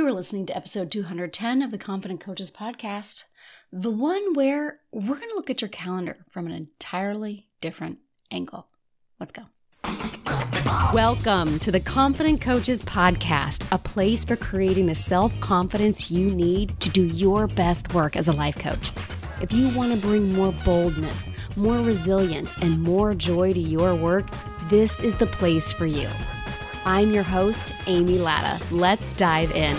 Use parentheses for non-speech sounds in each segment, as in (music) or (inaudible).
You are listening to episode 210 of the Confident Coaches podcast, the one where we're going to look at your calendar from an entirely different angle. Let's go. Welcome to the Confident Coaches Podcast, a place for creating the self confidence you need to do your best work as a life coach. If you want to bring more boldness, more resilience, and more joy to your work, this is the place for you. I'm your host, Amy Latta. Let's dive in.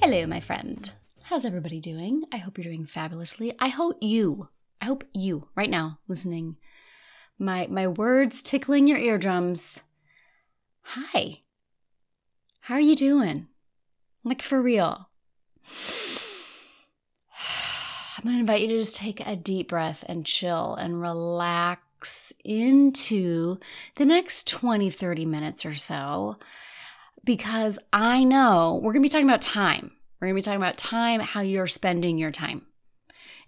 Hello, my friend. How's everybody doing? I hope you're doing fabulously. I hope you, I hope you right now listening, my my words tickling your eardrums. Hi. How are you doing? Like for real. I'm going to invite you to just take a deep breath and chill and relax into the next 20, 30 minutes or so because I know we're going to be talking about time. We're going to be talking about time, how you're spending your time.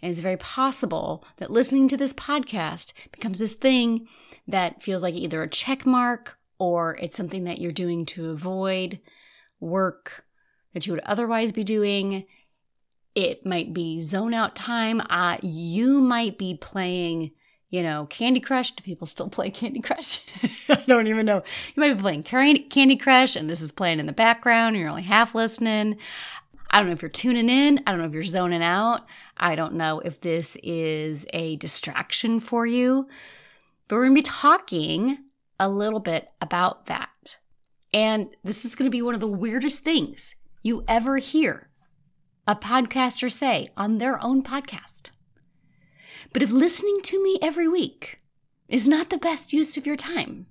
And it's very possible that listening to this podcast becomes this thing that feels like either a check mark or it's something that you're doing to avoid work that you would otherwise be doing. It might be zone out time. Uh, you might be playing, you know, Candy Crush. Do people still play Candy Crush? (laughs) I don't even know. You might be playing Candy Crush and this is playing in the background. You're only half listening. I don't know if you're tuning in. I don't know if you're zoning out. I don't know if this is a distraction for you. But we're going to be talking a little bit about that. And this is going to be one of the weirdest things you ever hear a podcaster say on their own podcast. But if listening to me every week is not the best use of your time,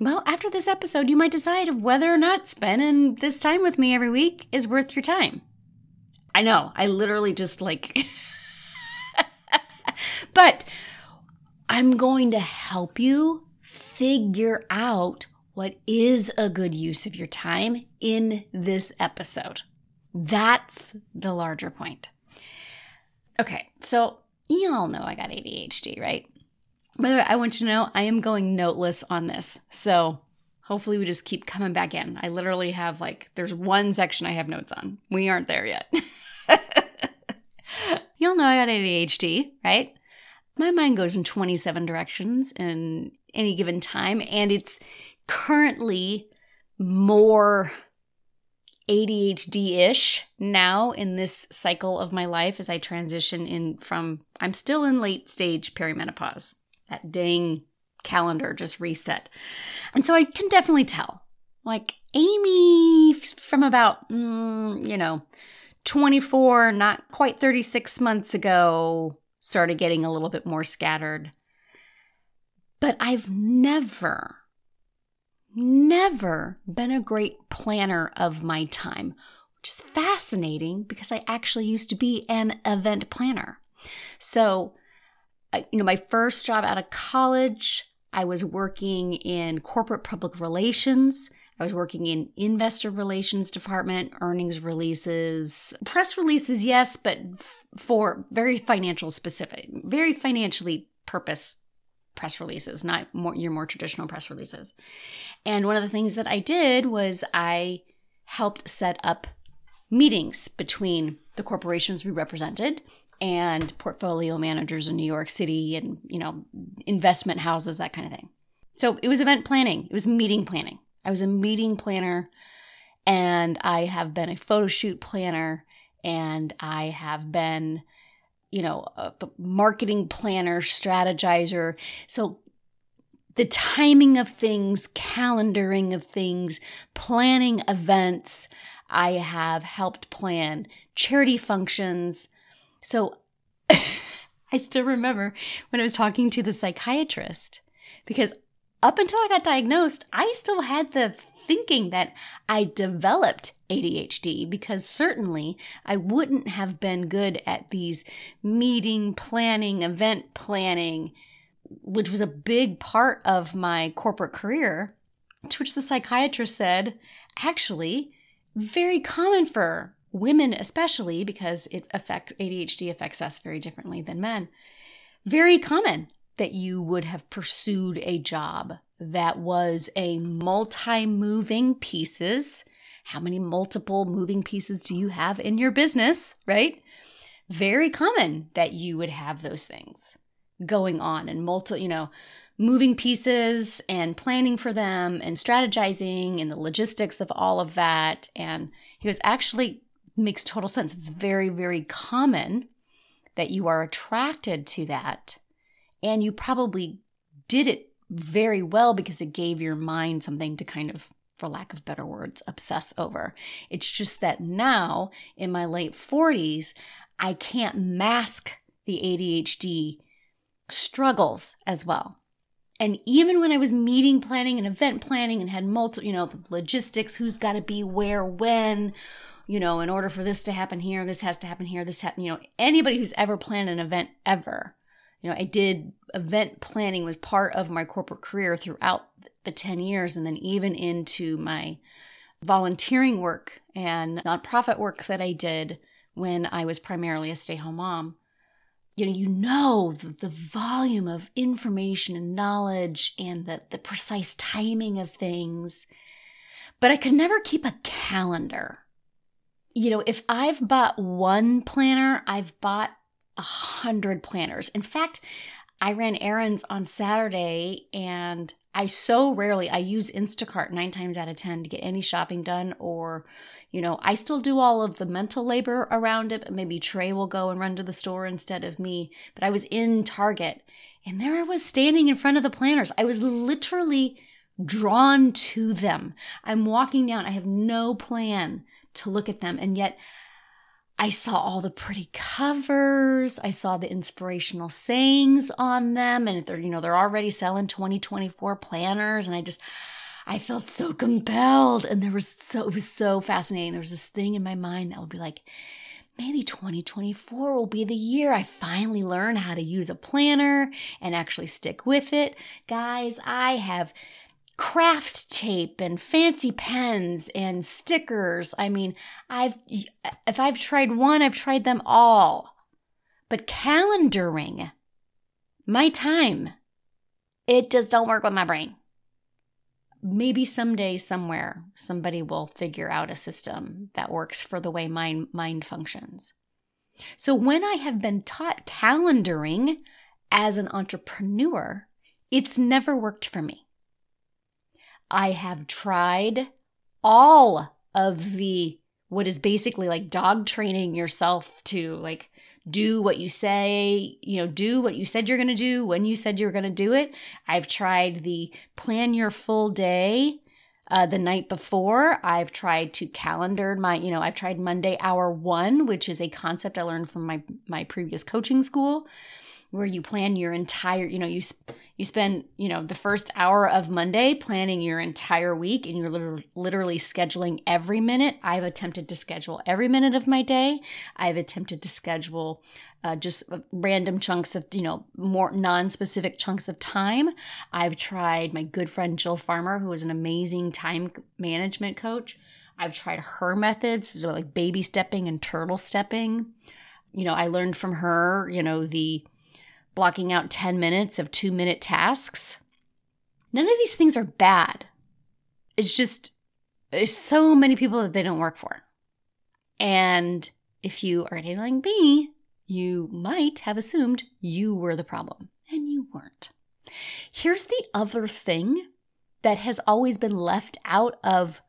well, after this episode, you might decide of whether or not spending this time with me every week is worth your time. I know, I literally just like. (laughs) but I'm going to help you figure out what is a good use of your time in this episode. That's the larger point. Okay, so you all know I got ADHD, right? By the way, I want you to know I am going noteless on this. So hopefully we just keep coming back in. I literally have like, there's one section I have notes on. We aren't there yet. (laughs) y'all know I got ADHD, right? My mind goes in 27 directions in any given time, and it's currently more ADHD ish now in this cycle of my life as I transition in from, I'm still in late stage perimenopause. That dang calendar just reset. And so I can definitely tell. Like Amy from about, mm, you know, 24, not quite 36 months ago, started getting a little bit more scattered. But I've never, never been a great planner of my time, which is fascinating because I actually used to be an event planner. So, you know, my first job out of college, I was working in corporate public relations. I was working in investor relations department, earnings releases, press releases, yes, but for very financial specific, very financially purpose press releases, not more your more traditional press releases. And one of the things that I did was I helped set up meetings between the corporations we represented and portfolio managers in New York City and, you know, investment houses, that kind of thing. So it was event planning, it was meeting planning. I was a meeting planner and I have been a photo shoot planner and I have been, you know, a marketing planner, strategizer. So the timing of things, calendaring of things, planning events. I have helped plan charity functions. So (laughs) I still remember when I was talking to the psychiatrist because up until I got diagnosed, I still had the thinking that I developed ADHD because certainly I wouldn't have been good at these meeting planning, event planning, which was a big part of my corporate career. To which the psychiatrist said, actually, very common for women, especially because it affects ADHD affects us very differently than men. very common that you would have pursued a job that was a multi moving pieces. How many multiple moving pieces do you have in your business, right? Very common that you would have those things going on and multi, you know, moving pieces and planning for them and strategizing and the logistics of all of that. And he was actually makes total sense. It's very, very common that you are attracted to that and you probably did it very well because it gave your mind something to kind of, for lack of better words, obsess over. It's just that now in my late 40s, I can't mask the ADHD struggles as well. And even when I was meeting planning and event planning and had multiple, you know, logistics, who's got to be where, when, you know, in order for this to happen here, this has to happen here, this happen, you know, anybody who's ever planned an event ever you know, I did event planning was part of my corporate career throughout the 10 years and then even into my volunteering work and nonprofit work that I did when I was primarily a stay-home mom. You know, you know the, the volume of information and knowledge and the, the precise timing of things. But I could never keep a calendar. You know, if I've bought one planner, I've bought a hundred planners. In fact, I ran errands on Saturday and I so rarely I use Instacart 9 times out of 10 to get any shopping done or you know, I still do all of the mental labor around it, but maybe Trey will go and run to the store instead of me. But I was in Target and there I was standing in front of the planners. I was literally drawn to them. I'm walking down, I have no plan to look at them and yet I saw all the pretty covers. I saw the inspirational sayings on them. And they're, you know, they're already selling 2024 planners. And I just, I felt so compelled. And there was so, it was so fascinating. There was this thing in my mind that would be like, maybe 2024 will be the year I finally learn how to use a planner and actually stick with it. Guys, I have craft tape and fancy pens and stickers. I mean, I've if I've tried one, I've tried them all. But calendaring my time, it just don't work with my brain. Maybe someday somewhere somebody will figure out a system that works for the way my mind functions. So when I have been taught calendaring as an entrepreneur, it's never worked for me. I have tried all of the what is basically like dog training yourself to like do what you say, you know, do what you said you're going to do when you said you're going to do it. I've tried the plan your full day uh, the night before. I've tried to calendar my, you know, I've tried Monday hour one, which is a concept I learned from my my previous coaching school where you plan your entire, you know, you you spend, you know, the first hour of Monday planning your entire week and you're literally scheduling every minute. I've attempted to schedule every minute of my day. I've attempted to schedule uh, just random chunks of, you know, more non-specific chunks of time. I've tried my good friend Jill Farmer, who is an amazing time management coach. I've tried her methods, like baby stepping and turtle stepping. You know, I learned from her, you know, the blocking out 10 minutes of two minute tasks. None of these things are bad. It's just, there's so many people that they don't work for. And if you are anything like me, you might have assumed you were the problem, and you weren't. Here's the other thing that has always been left out of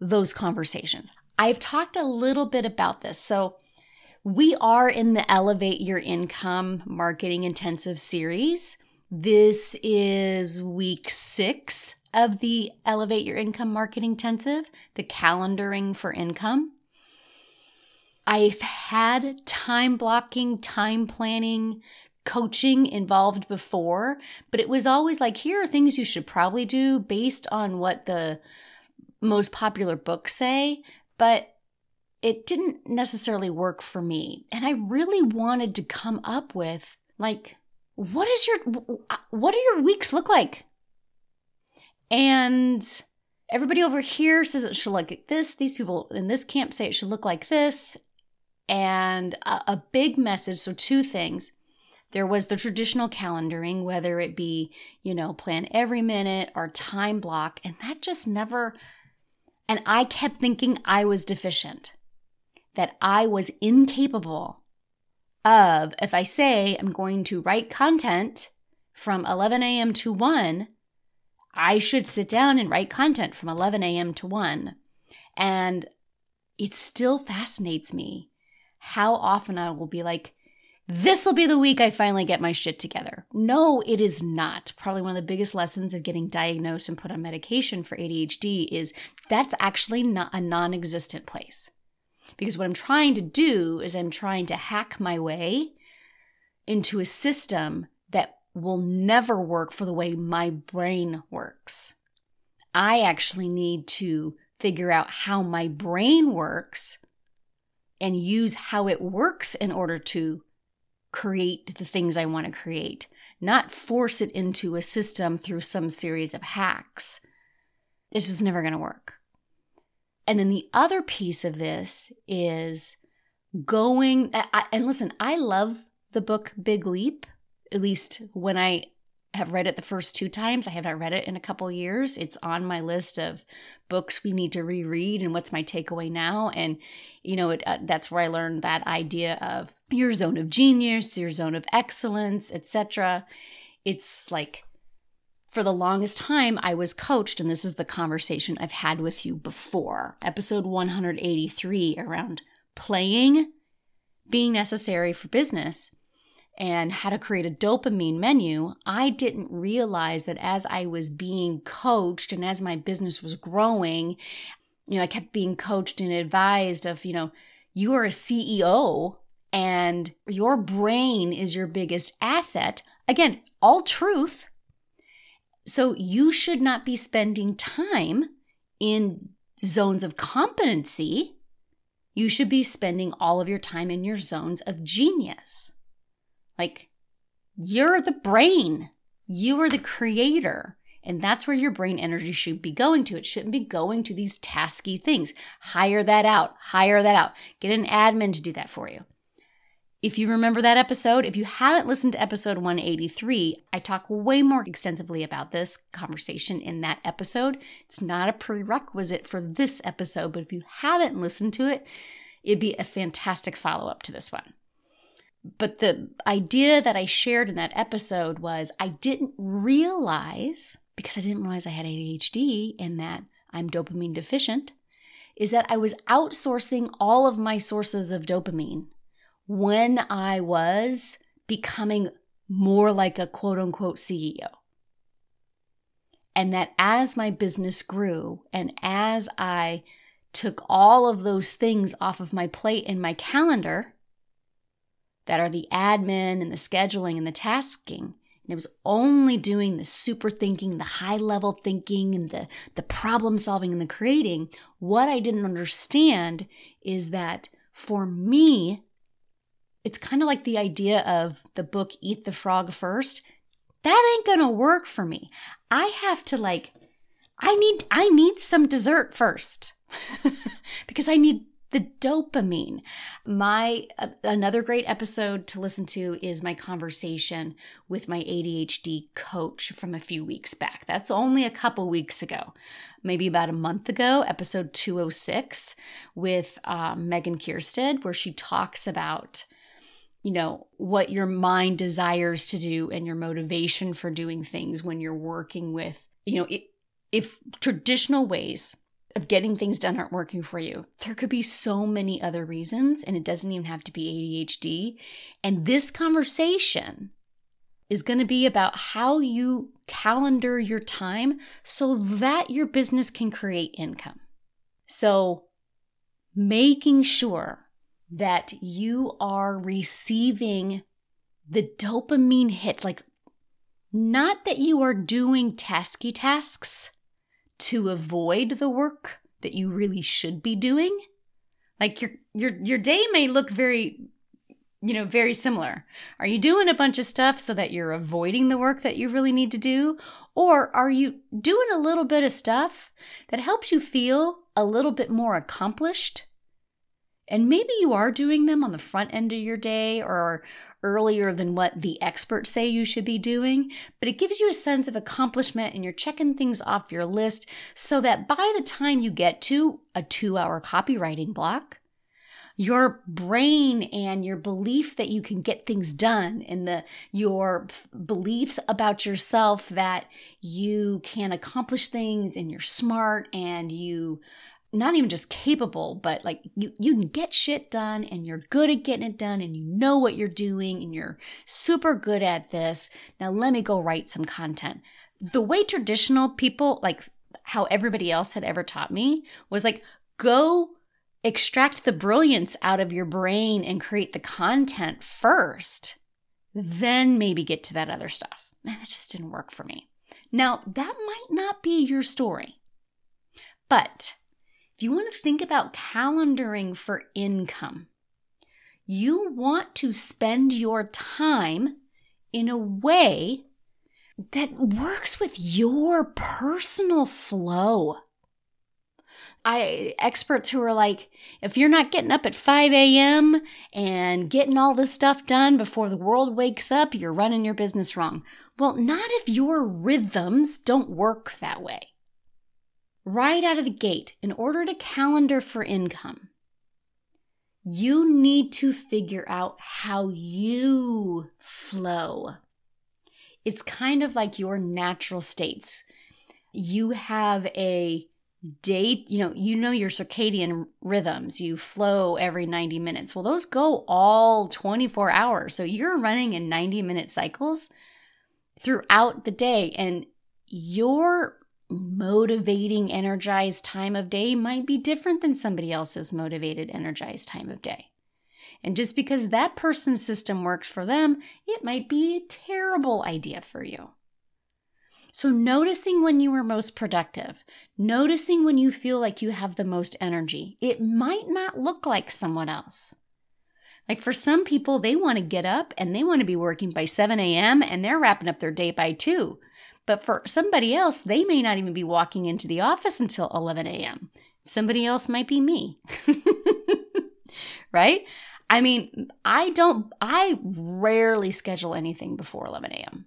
those conversations. I've talked a little bit about this. So, we are in the Elevate Your Income Marketing Intensive series. This is week six of the Elevate Your Income Marketing Intensive, the calendaring for income. I've had time blocking, time planning, coaching involved before, but it was always like, here are things you should probably do based on what the most popular books say. But it didn't necessarily work for me. And I really wanted to come up with like, what is your, uh, what do your weeks look like? And everybody over here says it should look like this. These people in this camp say it should look like this. And a, a big message. So, two things There was the traditional calendaring, whether it be, you know, plan every minute or time block, and that just never. And I kept thinking I was deficient, that I was incapable of, if I say I'm going to write content from 11 a.m. to 1, I should sit down and write content from 11 a.m. to 1. And it still fascinates me how often I will be like, this will be the week I finally get my shit together. No, it is not. Probably one of the biggest lessons of getting diagnosed and put on medication for ADHD is that's actually not a non existent place. Because what I'm trying to do is I'm trying to hack my way into a system that will never work for the way my brain works. I actually need to figure out how my brain works and use how it works in order to create the things I want to create, not force it into a system through some series of hacks. This is never going to work. And then the other piece of this is going, and listen, I love the book Big Leap, at least when I have read it the first two times. I have not read it in a couple years. It's on my list of books we need to reread and what's my takeaway now. And, you know, it, uh, that's where I learned that idea of your zone of genius, your zone of excellence, etc. It's like for the longest time, I was coached, and this is the conversation I've had with you before. Episode 183 around playing being necessary for business and how to create a dopamine menu, I didn't realize that as I was being coached and as my business was growing, you know, I kept being coached and advised of, you know, you are a CEO and your brain is your biggest asset. Again, all truth, so you should not be spending time in zones of competency. You should be spending all of your time in your zones of genius. Like, you're the brain, you are the creator. And that's where your brain energy should be going to. It shouldn't be going to these tasky things. Hire that out, hire that out. Get an admin to do that for you. If you remember that episode, if you haven't listened to episode 183, I talk way more extensively about this conversation in that episode. It's not a prerequisite for this episode, but if you haven't listened to it, it'd be a fantastic follow up to this one. But the idea that I shared in that episode was I didn't realize, because I didn't realize I had ADHD and that I'm dopamine deficient, is that I was outsourcing all of my sources of dopamine when I was becoming more like a quote unquote CEO. And that as my business grew and as I took all of those things off of my plate and my calendar that are the admin and the scheduling and the tasking, and it was only doing the super thinking, the high level thinking, and the, the problem solving and the creating. What I didn't understand is that for me, it's kind of like the idea of the book Eat the Frog First. That ain't gonna work for me. I have to like, I need, I need some dessert first (laughs) because I need the dopamine. My uh, another great episode to listen to is my conversation with my ADHD coach from a few weeks back. That's only a couple weeks ago, maybe about a month ago, episode 206 with uh, Megan Kierstead, where she talks about you know, what your mind desires to do and your motivation for doing things when you're working with, you know, it, if traditional ways of getting things done aren't working for you, there could be so many other reasons, and it doesn't even have to be ADHD. And this conversation is going to be about how you calendar your time so that your business can create income. So, making sure that you are receiving the dopamine hits. Like, not that you are doing tasky tasks to avoid the work that you really should be doing. Like your your your day may look very you know, very similar. Are you doing a bunch of stuff so that you're avoiding the work that you really need to do? Or are you doing a little bit of stuff that helps you feel a little bit more accomplished And maybe you are doing them on the front end of your day or earlier than what the experts say you should be doing, but it gives you a sense of accomplishment and you're checking things off your list so that by the time you get to a two hour copywriting block, your brain and your belief that you can get things done and the your beliefs about yourself that you can accomplish things and you're smart and you not even just capable, but like you, you can get shit done and you're good at getting it done and you know what you're doing and you're super good at this. Now, let me go write some content. The way traditional people, like how everybody else had ever taught me, was like, go extract the brilliance out of your brain and create the content first, then maybe get to that other stuff. Man, that just didn't work for me. Now, that might not be your story, but if you want to think about calendaring for income, you want to spend your time in a way that works with your personal flow. I experts who are like, if you're not getting up at 5 a.m. and getting all this stuff done before the world wakes up, you're running your business wrong. Well, not if your rhythms don't work that way. Right out of the gate, in order to calendar for income, you need to figure out how you flow. It's kind of like your natural states. You have a date, you know, you know your circadian rhythms. You flow every 90 minutes. Well, those go all 24 hours. So you're running in 90 minute cycles throughout the day and your motivating energized time of day might be different than somebody else's motivated energized time of day. And just because that person's system works for them, it might be a terrible idea for you. So, noticing when you are most productive, noticing when you feel like you have the most energy, it might not look like someone else. Like for some people, they want to get up and they want to be working by 7 a.m. and they're wrapping up their day by 2. But for somebody else, they may not even be walking into the office until 11 a.m. Somebody else might be me. (laughs) right? I mean, I don't, I rarely schedule anything before 11 a.m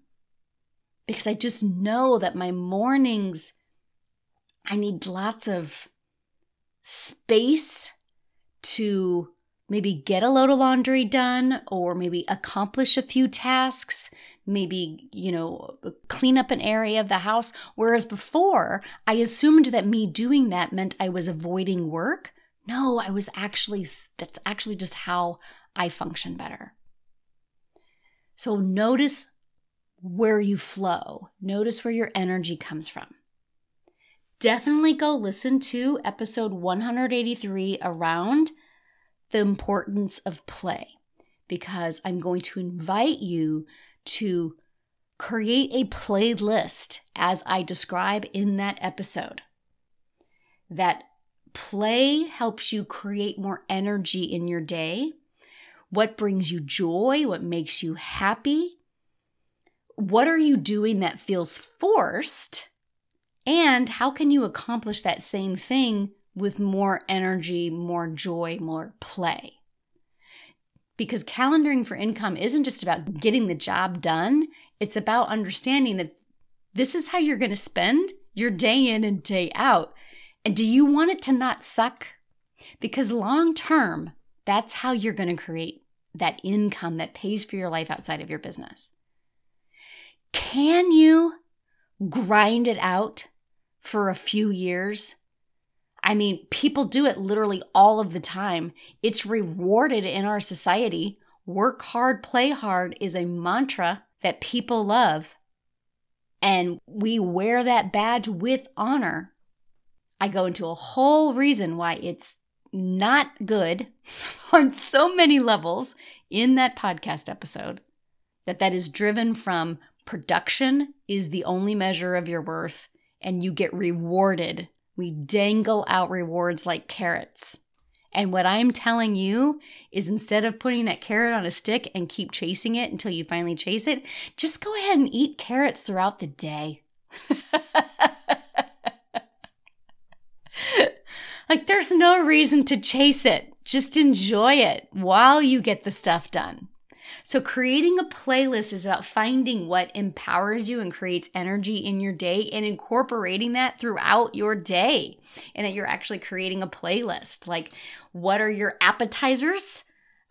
because I just know that my mornings, I need lots of space to maybe get a load of laundry done or maybe accomplish a few tasks, maybe, you know, clean up an area of the house. Whereas before, I assumed that me doing that meant I was avoiding work. No, I was actually, that's actually just how I function better. So notice where you flow. Notice where your energy comes from. Definitely go listen to episode 183 around the importance of play because I'm going to invite you to create a playlist as I describe in that episode. That play helps you create more energy in your day. What brings you joy? What makes you happy? what are you doing that feels forced? And how can you accomplish that same thing with more energy, more joy, more play? Because calendaring for income isn't just about getting the job done, it's about understanding that this is how you're going to spend your day in and day out. And do you want it to not suck? Because long term, that's how you're going to create that income that pays for your life outside of your business. Can you grind it out for a few years? I mean, people do it literally all of the time. It's rewarded in our society. Work hard, play hard is a mantra that people love. And we wear that badge with honor. I go into a whole reason why it's not good (laughs) on so many levels in that podcast episode that that is driven from Production is the only measure of your worth, and you get rewarded. We dangle out rewards like carrots. And what I'm telling you is instead of putting that carrot on a stick and keep chasing it until you finally chase it, just go ahead and eat carrots throughout the day. (laughs) like, there's no reason to chase it. Just enjoy it while you get the stuff done. So, creating a playlist is about finding what empowers you and creates energy in your day and incorporating that throughout your day. And that you're actually creating a playlist. Like, what are your appetizers?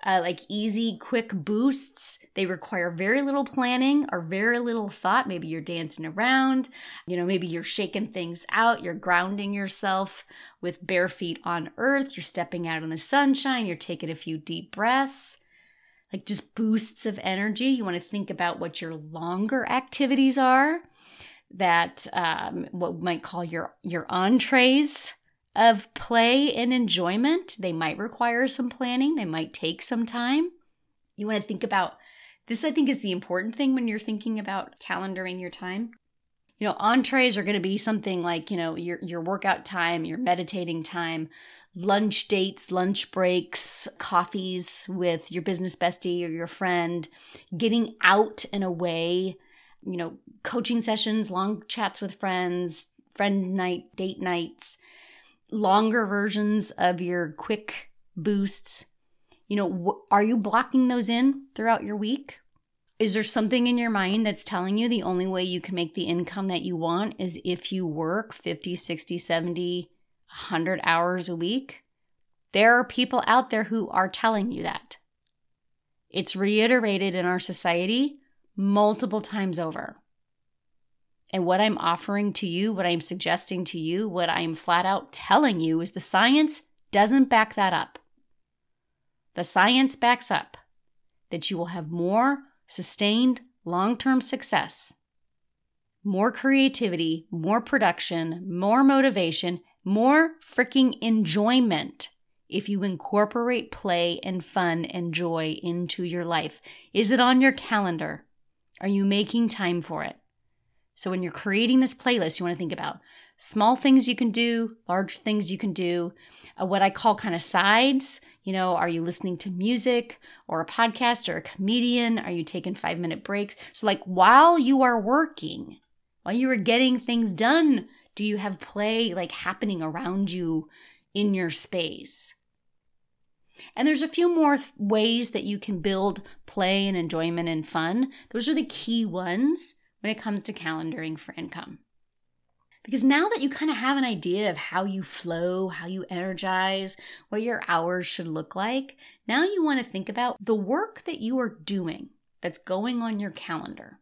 Uh, like easy, quick boosts. They require very little planning or very little thought. Maybe you're dancing around, you know, maybe you're shaking things out, you're grounding yourself with bare feet on earth, you're stepping out in the sunshine, you're taking a few deep breaths like just boosts of energy. You want to think about what your longer activities are, that um, what we might call your your entrees of play and enjoyment. They might require some planning. They might take some time. You want to think about this. I think is the important thing when you're thinking about calendaring your time. You know, entrees are going to be something like you know your your workout time, your meditating time, lunch dates, lunch breaks, coffees with your business bestie or your friend, getting out and away, you know, coaching sessions, long chats with friends, friend night, date nights, longer versions of your quick boosts. You know, are you blocking those in throughout your week? Is there something in your mind that's telling you the only way you can make the income that you want is if you work 50, 60, 70, 100 hours a week. There are people out there who are telling you that. It's reiterated in our society multiple times over. And what I'm offering to you, what I'm suggesting to you, what I'm flat out telling you is the science doesn't back that up. The science backs up that you will have more sustained long term success, more creativity, more production, more motivation, more freaking enjoyment if you incorporate play and fun and joy into your life. Is it on your calendar? Are you making time for it? So, when you're creating this playlist, you want to think about small things you can do, large things you can do, uh, what I call kind of sides. You know, are you listening to music or a podcast or a comedian? Are you taking five minute breaks? So, like while you are working, while you are getting things done, do you have play like happening around you in your space? And there's a few more th- ways that you can build play and enjoyment and fun. Those are the key ones when it comes to calendaring for income. Because now that you kind of have an idea of how you flow, how you energize, what your hours should look like, now you want to think about the work that you are doing that's going on your calendar.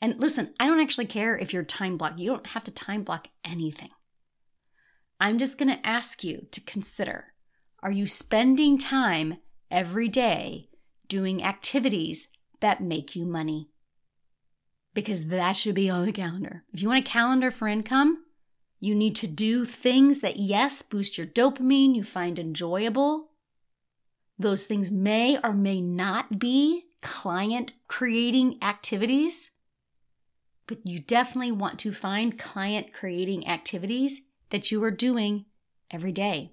And listen, I don't actually care if you're time block. You don't have to time block anything. I'm just going to ask you to consider are you spending time every day doing activities that make you money? Because that should be on the calendar. If you want a calendar for income, you need to do things that, yes, boost your dopamine, you find enjoyable. Those things may or may not be client creating activities but you definitely want to find client creating activities that you are doing every day.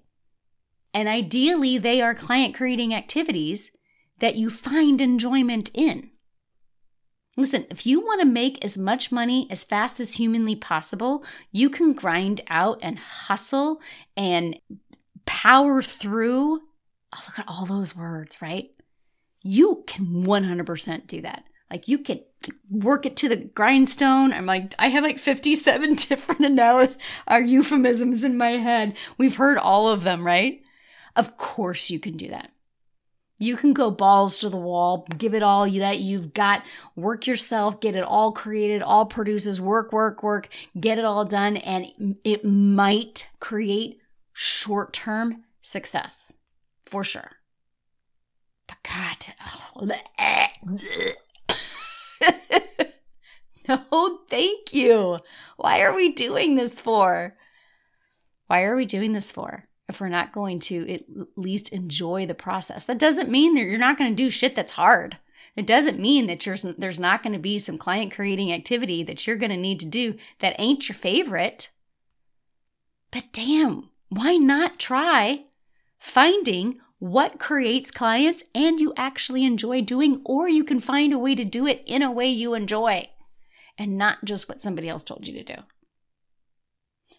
And ideally, they are client creating activities that you find enjoyment in. Listen, if you want to make as much money as fast as humanly possible, you can grind out and hustle and power through. Oh, look at all those words, right? You can 100% do that. Like you could work it to the grindstone. I'm like, I have like 57 (laughs) different now are euphemisms in my head. We've heard all of them, right? Of course you can do that. You can go balls to the wall, give it all you that you've got, work yourself, get it all created, all produces, work, work, work, get it all done, and it might create short term success for sure. But God, oh, (laughs) no, thank you. Why are we doing this for? Why are we doing this for? If we're not going to at least enjoy the process, that doesn't mean that you're not going to do shit that's hard. It doesn't mean that there's not going to be some client creating activity that you're going to need to do that ain't your favorite. But damn, why not try finding what creates clients and you actually enjoy doing, or you can find a way to do it in a way you enjoy and not just what somebody else told you to do.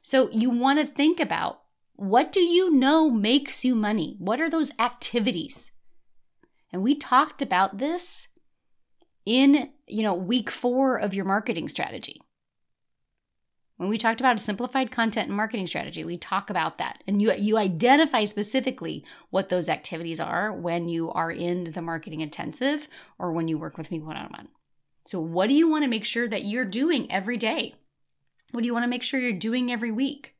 So you want to think about What do you know makes you money? What are those activities? And we talked about this in, you know, week 4 of your marketing strategy. When we talked about a simplified content and marketing strategy, we talk about that. And you you identify specifically what those activities are when you are in the marketing intensive or when you work with me one-on-one. So what do you want to make sure that you're doing every day? What do you want to make sure you're doing every week?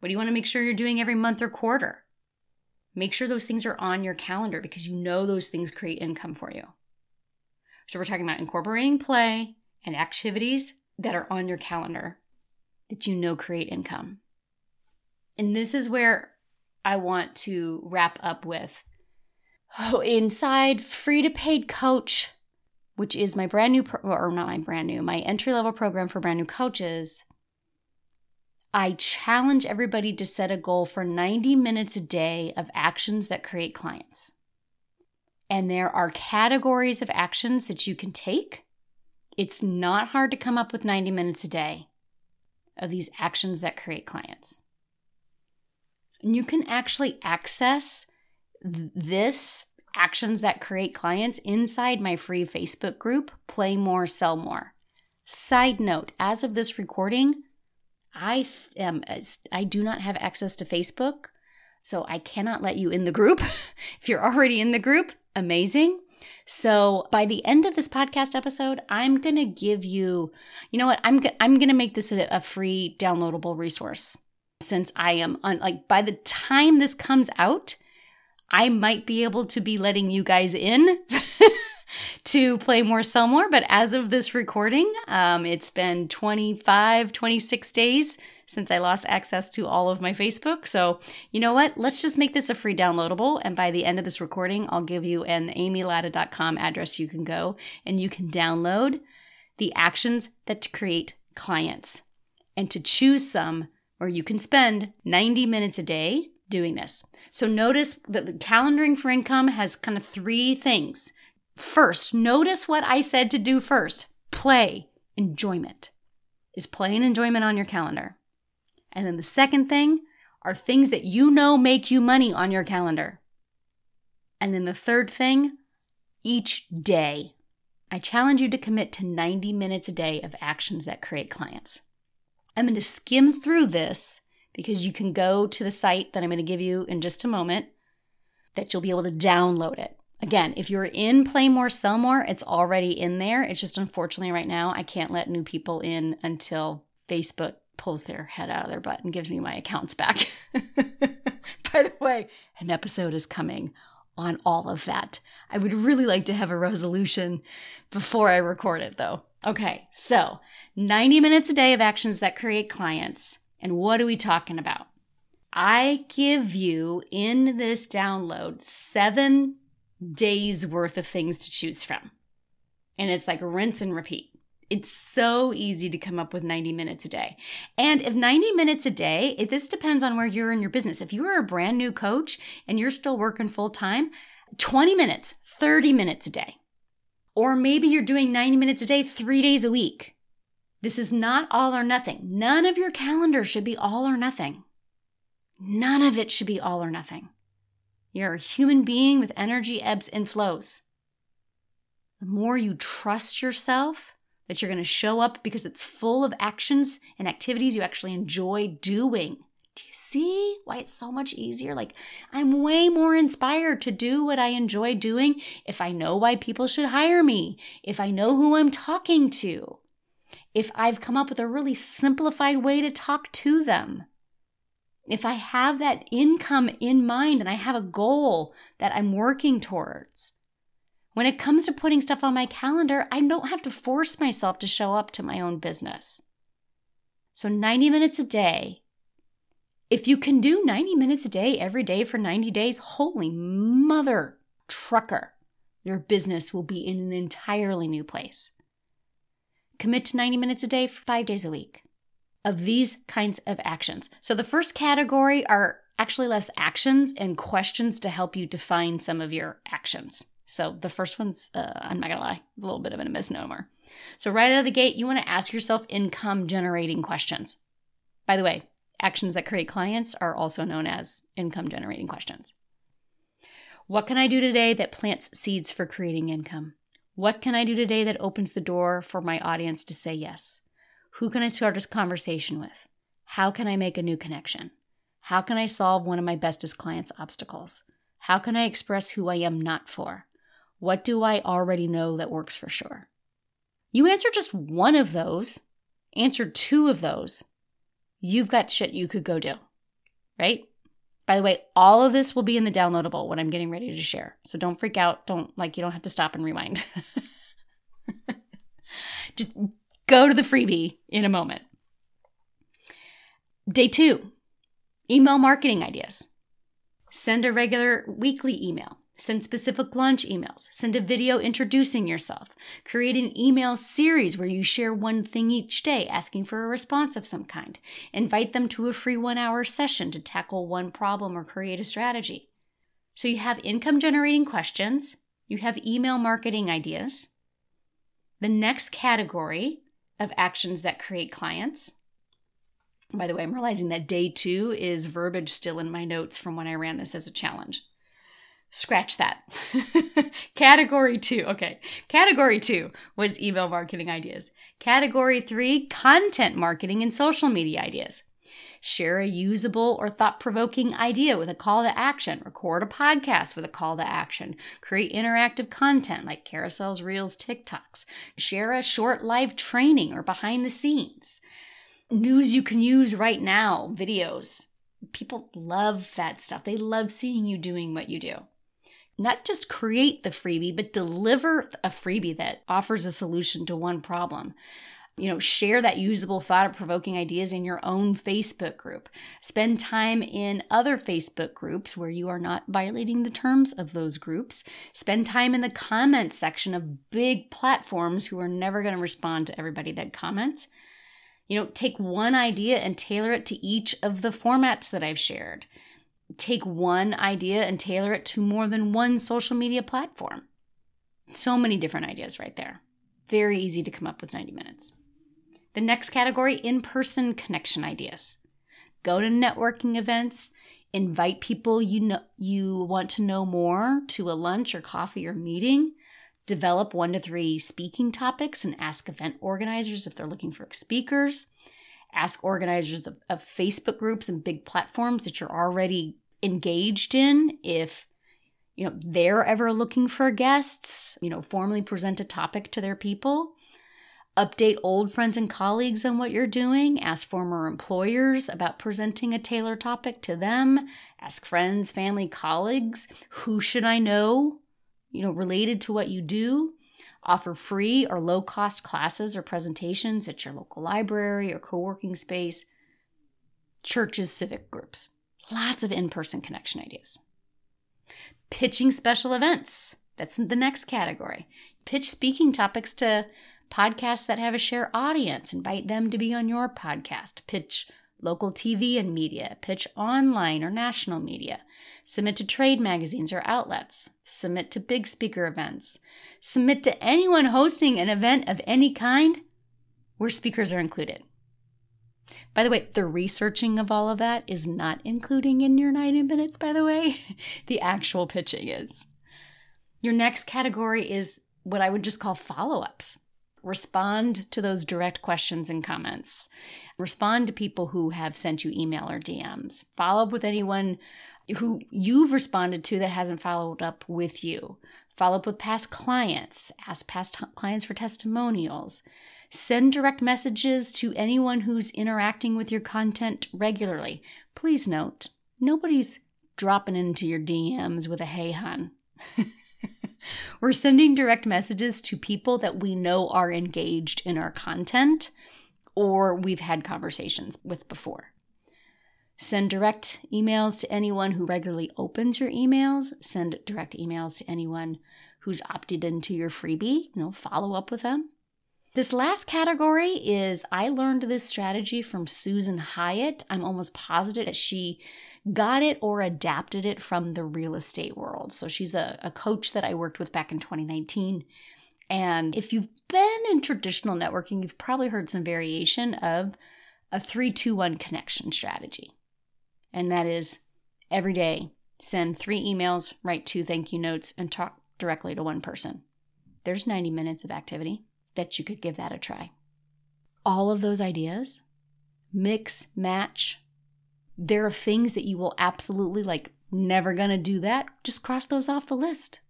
What do you want to make sure you're doing every month or quarter? Make sure those things are on your calendar because you know those things create income for you. So, we're talking about incorporating play and activities that are on your calendar that you know create income. And this is where I want to wrap up with oh, inside free to paid coach, which is my brand new, pro- or not my brand new, my entry level program for brand new coaches. I challenge everybody to set a goal for 90 minutes a day of actions that create clients. And there are categories of actions that you can take. It's not hard to come up with 90 minutes a day of these actions that create clients. And you can actually access this actions that create clients inside my free Facebook group, Play More, Sell More. Side note, as of this recording, I am uh, I do not have access to Facebook, so I cannot let you in the group. (laughs) if you're already in the group, amazing. So by the end of this podcast episode, I'm going to give you, you know what? I'm, I'm going to make this a, a, free downloadable resource since I am on, like, by the time this comes out, I might be able to be letting you guys in (laughs) to play more, sell more. But as of this recording, um, it's been 25, 26 days since I lost access to all of my Facebook. So, you know what? Let's just make this a free downloadable. And by the end of this recording, I'll give you an amylatta.com address you can go and you can download the actions that create clients and to choose some where you can spend 90 minutes a day doing this. So notice that the calendaring for income has kind of three things. First, notice what I said to do first play, enjoyment. Is play and enjoyment on your calendar? And then the second thing are things that you know make you money on your calendar. And then the third thing, each day. I challenge you to commit to 90 minutes a day of actions that create clients. I'm going to skim through this because you can go to the site that I'm going to give you in just a moment that you'll be able to download it. Again, if you're in Play More, Sell More, it's already in there. It's just unfortunately right now I can't let new people in until Facebook pulls their head out of their butt and gives me my accounts back. (laughs) By the way, an episode is coming on all of that. I would really like to have a resolution before I record it though. Okay, so 90 minutes a day of actions that create clients. And what are we talking about? I give you in this download seven days worth of things to choose from. And it's like rinse and repeat. It's so easy to come up with 90 minutes a day. And if 90 minutes a day, if this depends on where you're in your business. If you're a brand new coach and you're still working full time, 20 minutes, 30 minutes a day. Or maybe you're doing 90 minutes a day, three days a week. This is not all or nothing. None of your calendar should be all or nothing. None of it should be all or nothing. You're a human being with energy ebbs and flows. The more you trust yourself, that you're going to show up because it's full of actions and activities you actually enjoy doing. Do you see why it's so much easier? Like, I'm way more inspired to do what I enjoy doing if I know why people should hire me, if I know who I'm talking to, if I've come up with a really simplified way to talk to them. If I have that income in mind and I have a goal that I'm working towards. When it comes to putting stuff on my calendar, I don't have to force myself to show up to my own business. So, 90 minutes a day. If you can do 90 minutes a day every day for 90 days, holy mother trucker, your business will be in an entirely new place. Commit to 90 minutes a day for five days a week of these kinds of actions. So, the first category are actually less actions and questions to help you define some of your actions. So the first one's, uh, I'm not gonna lie, it's a little bit of a misnomer. So right out of the gate, you want to ask yourself income generating questions. By the way, actions that create clients are also known as income generating questions. What can I do today that plants seeds for creating income? What can I do today that opens the door for my audience to say yes? Who can I start this conversation with? How can I make a new connection? How can I solve one of my bestest clients' obstacles? How can I express who I am not for? What do I already know that works for sure? You answer just one of those, answer two of those, you've got shit you could go do, right? By the way, all of this will be in the downloadable when I'm getting ready to share. So don't freak out. Don't like, you don't have to stop and rewind. (laughs) just go to the freebie in a moment. Day two email marketing ideas. Send a regular weekly email. Send specific launch emails. Send a video introducing yourself. Create an email series where you share one thing each day, asking for a response of some kind. Invite them to a free one hour session to tackle one problem or create a strategy. So you have income generating questions, you have email marketing ideas. The next category of actions that create clients. By the way, I'm realizing that day two is verbiage still in my notes from when I ran this as a challenge. Scratch that. (laughs) Category two, okay. Category two was email marketing ideas. Category three, content marketing and social media ideas. Share a usable or thought provoking idea with a call to action. Record a podcast with a call to action. Create interactive content like carousels, reels, TikToks. Share a short live training or behind the scenes. News you can use right now, videos. People love that stuff. They love seeing you doing what you do not just create the freebie, but deliver a freebie that offers a solution to one problem. You know, share that usable, thought provoking ideas in your own Facebook group. Spend time in other Facebook groups where you are not violating the terms of those groups. Spend time in the comments section of big platforms who are never going to respond to everybody that comments. You know, take one idea and tailor it to each of the formats that I've shared take one idea and tailor it to more than one social media platform. So many different ideas right there. Very easy to come up with 90 minutes. The next category in person connection ideas. Go to networking events, invite people you know you want to know more to a lunch or coffee or meeting. Develop one to three speaking topics and ask event organizers if they're looking for speakers ask organizers of, of, Facebook groups and big platforms that you're already engaged in if you know they're ever looking for guests you know formally present a topic to their people update old friends and colleagues on what you're doing ask former employers about presenting a tailored topic to them ask friends family colleagues who should i know you know related to what you do offer free or low cost classes or presentations at your local library or co-working space churches civic groups Lots of in person connection ideas. Pitching special events. That's the next category. Pitch speaking topics to podcasts that have a share audience. Invite them to be on your podcast. Pitch local TV and media. Pitch online or national media. Submit to trade magazines or outlets. Submit to big speaker events. Submit to anyone hosting an event of any kind where speakers are included. By the way, the researching of all of that is not including in your 90 minutes, by the way. (laughs) The actual pitching is. Your next category is what I would just call follow ups. Respond to those direct questions and comments. Respond to people who have sent you email or DMs. Follow up with anyone who you've responded to that hasn't followed up with you. Follow up with past clients. Ask past clients for testimonials. Send direct messages to anyone who's interacting with your content regularly. Please note, nobody's dropping into your DMs with a hey hun. (laughs) We're sending direct messages to people that we know are engaged in our content or we've had conversations with before. Send direct emails to anyone who regularly opens your emails. Send direct emails to anyone who's opted into your freebie. You know, follow up with them. This last category is I learned this strategy from Susan Hyatt. I'm almost positive that she got it or adapted it from the real estate world. So she's a, a coach that I worked with back in 2019. And if you've been in traditional networking, you've probably heard some variation of a 321 connection strategy. And that is every day send three emails, write two thank you notes, and talk directly to one person. There's 90 minutes of activity that you could give that a try. All of those ideas, mix, match, there are things that you will absolutely like, never gonna do that. Just cross those off the list.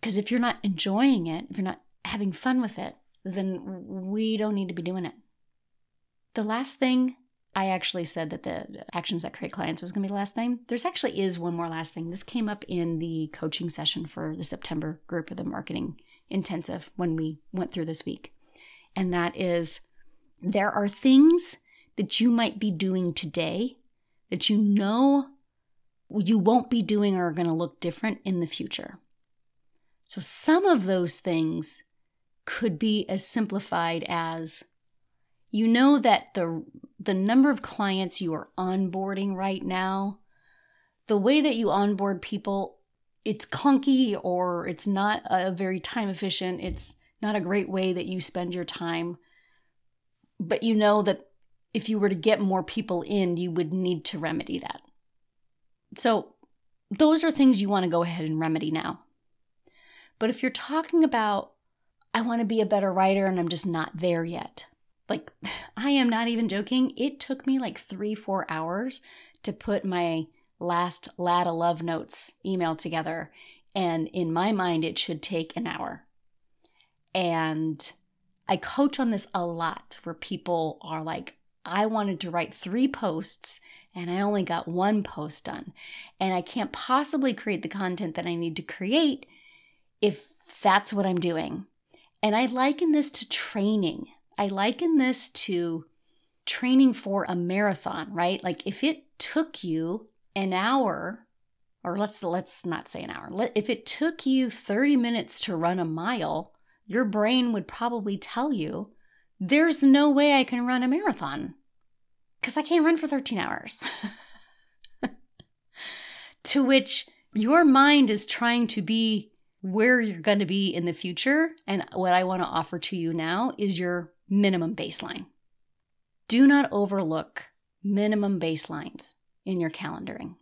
Because if you're not enjoying it, if you're not having fun with it, then we don't need to be doing it. The last thing I actually said that the actions that create clients was going to be the last thing. There's actually is one more last thing. This came up in the coaching session for the September group of the marketing intensive when we went through this week. And that is there are things that you might be doing today that you know you won't be doing or are going to look different in the future. So some of those things could be as simplified as you know that the the number of clients you are onboarding right now, the way that you onboard people, it's clunky or it's not a very time efficient. It's not a great way that you spend your time. But you know that if you were to get more people in, you would need to remedy that. So, those are things you want to go ahead and remedy now. But if you're talking about, I want to be a better writer and I'm just not there yet, like (sighs) I am not even joking. It took me like three, four hours to put my last Latta Love Notes email together. And in my mind, it should take an hour. And I coach on this a lot where people are like, I wanted to write three posts and I only got one post done. And I can't possibly create the content that I need to create if that's what I'm doing. And I liken this to training. I liken this to training for a marathon, right? Like if it took you an hour or let's let's not say an hour. If it took you 30 minutes to run a mile, your brain would probably tell you there's no way I can run a marathon cuz I can't run for 13 hours. (laughs) to which your mind is trying to be where you're going to be in the future and what I want to offer to you now is your minimum baseline. Do not overlook minimum baselines in your calendaring.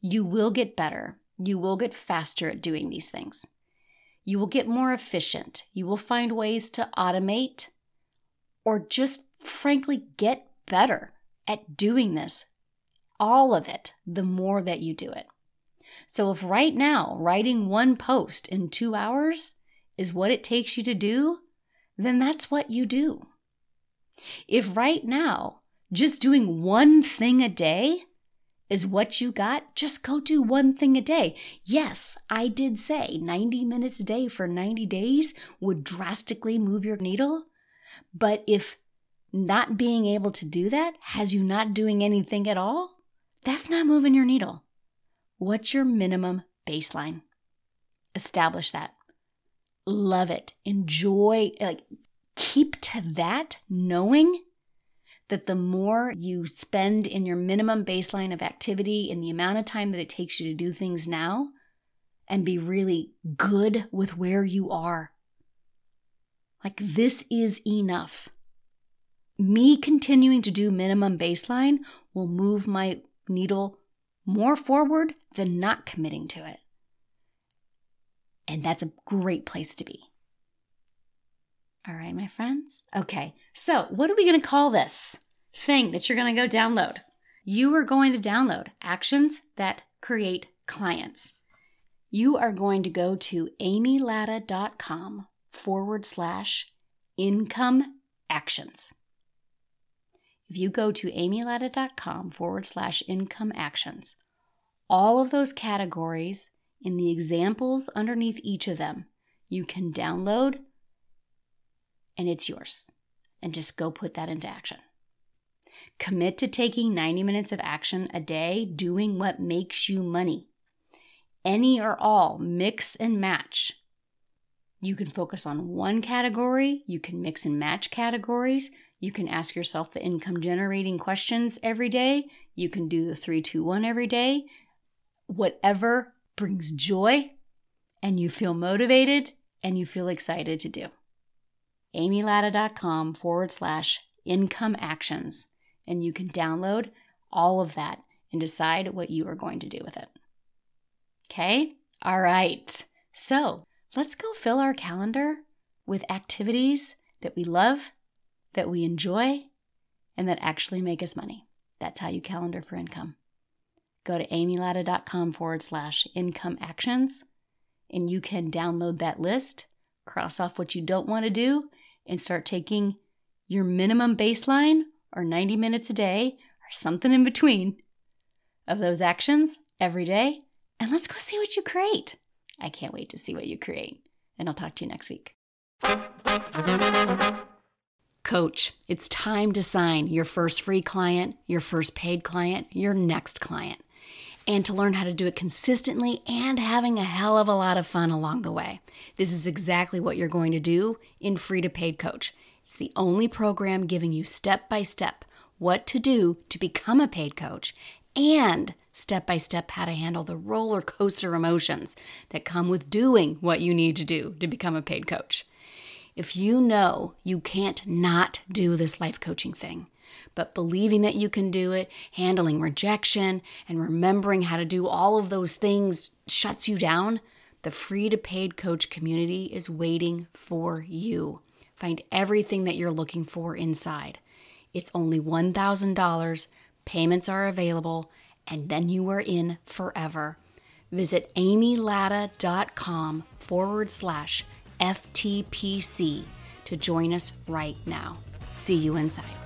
You will get better. You will get faster at doing these things. You will get more efficient. You will find ways to automate or just frankly get better at doing this. All of it, the more that you do it. So, if right now writing one post in two hours is what it takes you to do, then that's what you do. If right now just doing one thing a day is what you got, just go do one thing a day. Yes, I did say 90 minutes a day for 90 days would drastically move your needle. But if not being able to do that has you not doing anything at all, that's not moving your needle. What's your minimum baseline? Establish that love it. Enjoy, like, keep to that, knowing that the more you spend in your minimum baseline of activity in the amount of time that it takes you to do things now, and be really good with where you are. Like, this is enough. Me continuing to do minimum baseline will move my needle more forward than not committing to it. And that's a great place to be. All right, my friends. Okay, so what are we going to call this thing that you're going to go download? You are going to download actions that create clients. You are going to go to amylatta.com forward slash income actions. If you go to amylatta.com forward slash income actions, all of those categories in the examples underneath each of them, you can download and it's yours. And just go put that into action. Commit to taking 90 minutes of action a day doing what makes you money. Any or all, mix and match. You can focus on one category, you can mix and match categories, you can ask yourself the income generating questions every day, you can do the 321 every day. Whatever brings joy and you feel motivated and you feel excited to do. amylatta.com forward slash Income Actions, and you can download all of that and decide what you are going to do with it. Okay? All right. So let's go fill our calendar with activities that we love, that we enjoy, and that actually make us money. That's how you calendar for income. Go to amylatta.com forward slash income actions, and you can download that list, cross off what you don't want to do, and start taking your minimum baseline or 90 minutes a day or something in between of those actions every day. And let's go see what you create. I can't wait to see what you create. And I'll talk to you next week. Coach, it's time to sign your first free client, your first paid client, your next client, and to learn how to do it consistently and having a hell of a lot of fun along the way. This is exactly what you're going to do in Free to Paid Coach. It's the only program giving you step by step what to do to become a paid coach and step by step how to handle the roller coaster emotions that come with doing what you need to do to become a paid coach. If you know you can't not do this life coaching thing, but believing that you can do it, handling rejection, and remembering how to do all of those things shuts you down, the free to paid coach community is waiting for you. Find everything that you're looking for inside. It's only $1,000, payments are available, and then you are in forever. Visit amylatta.com forward slash FTPC to join us right now. See you inside.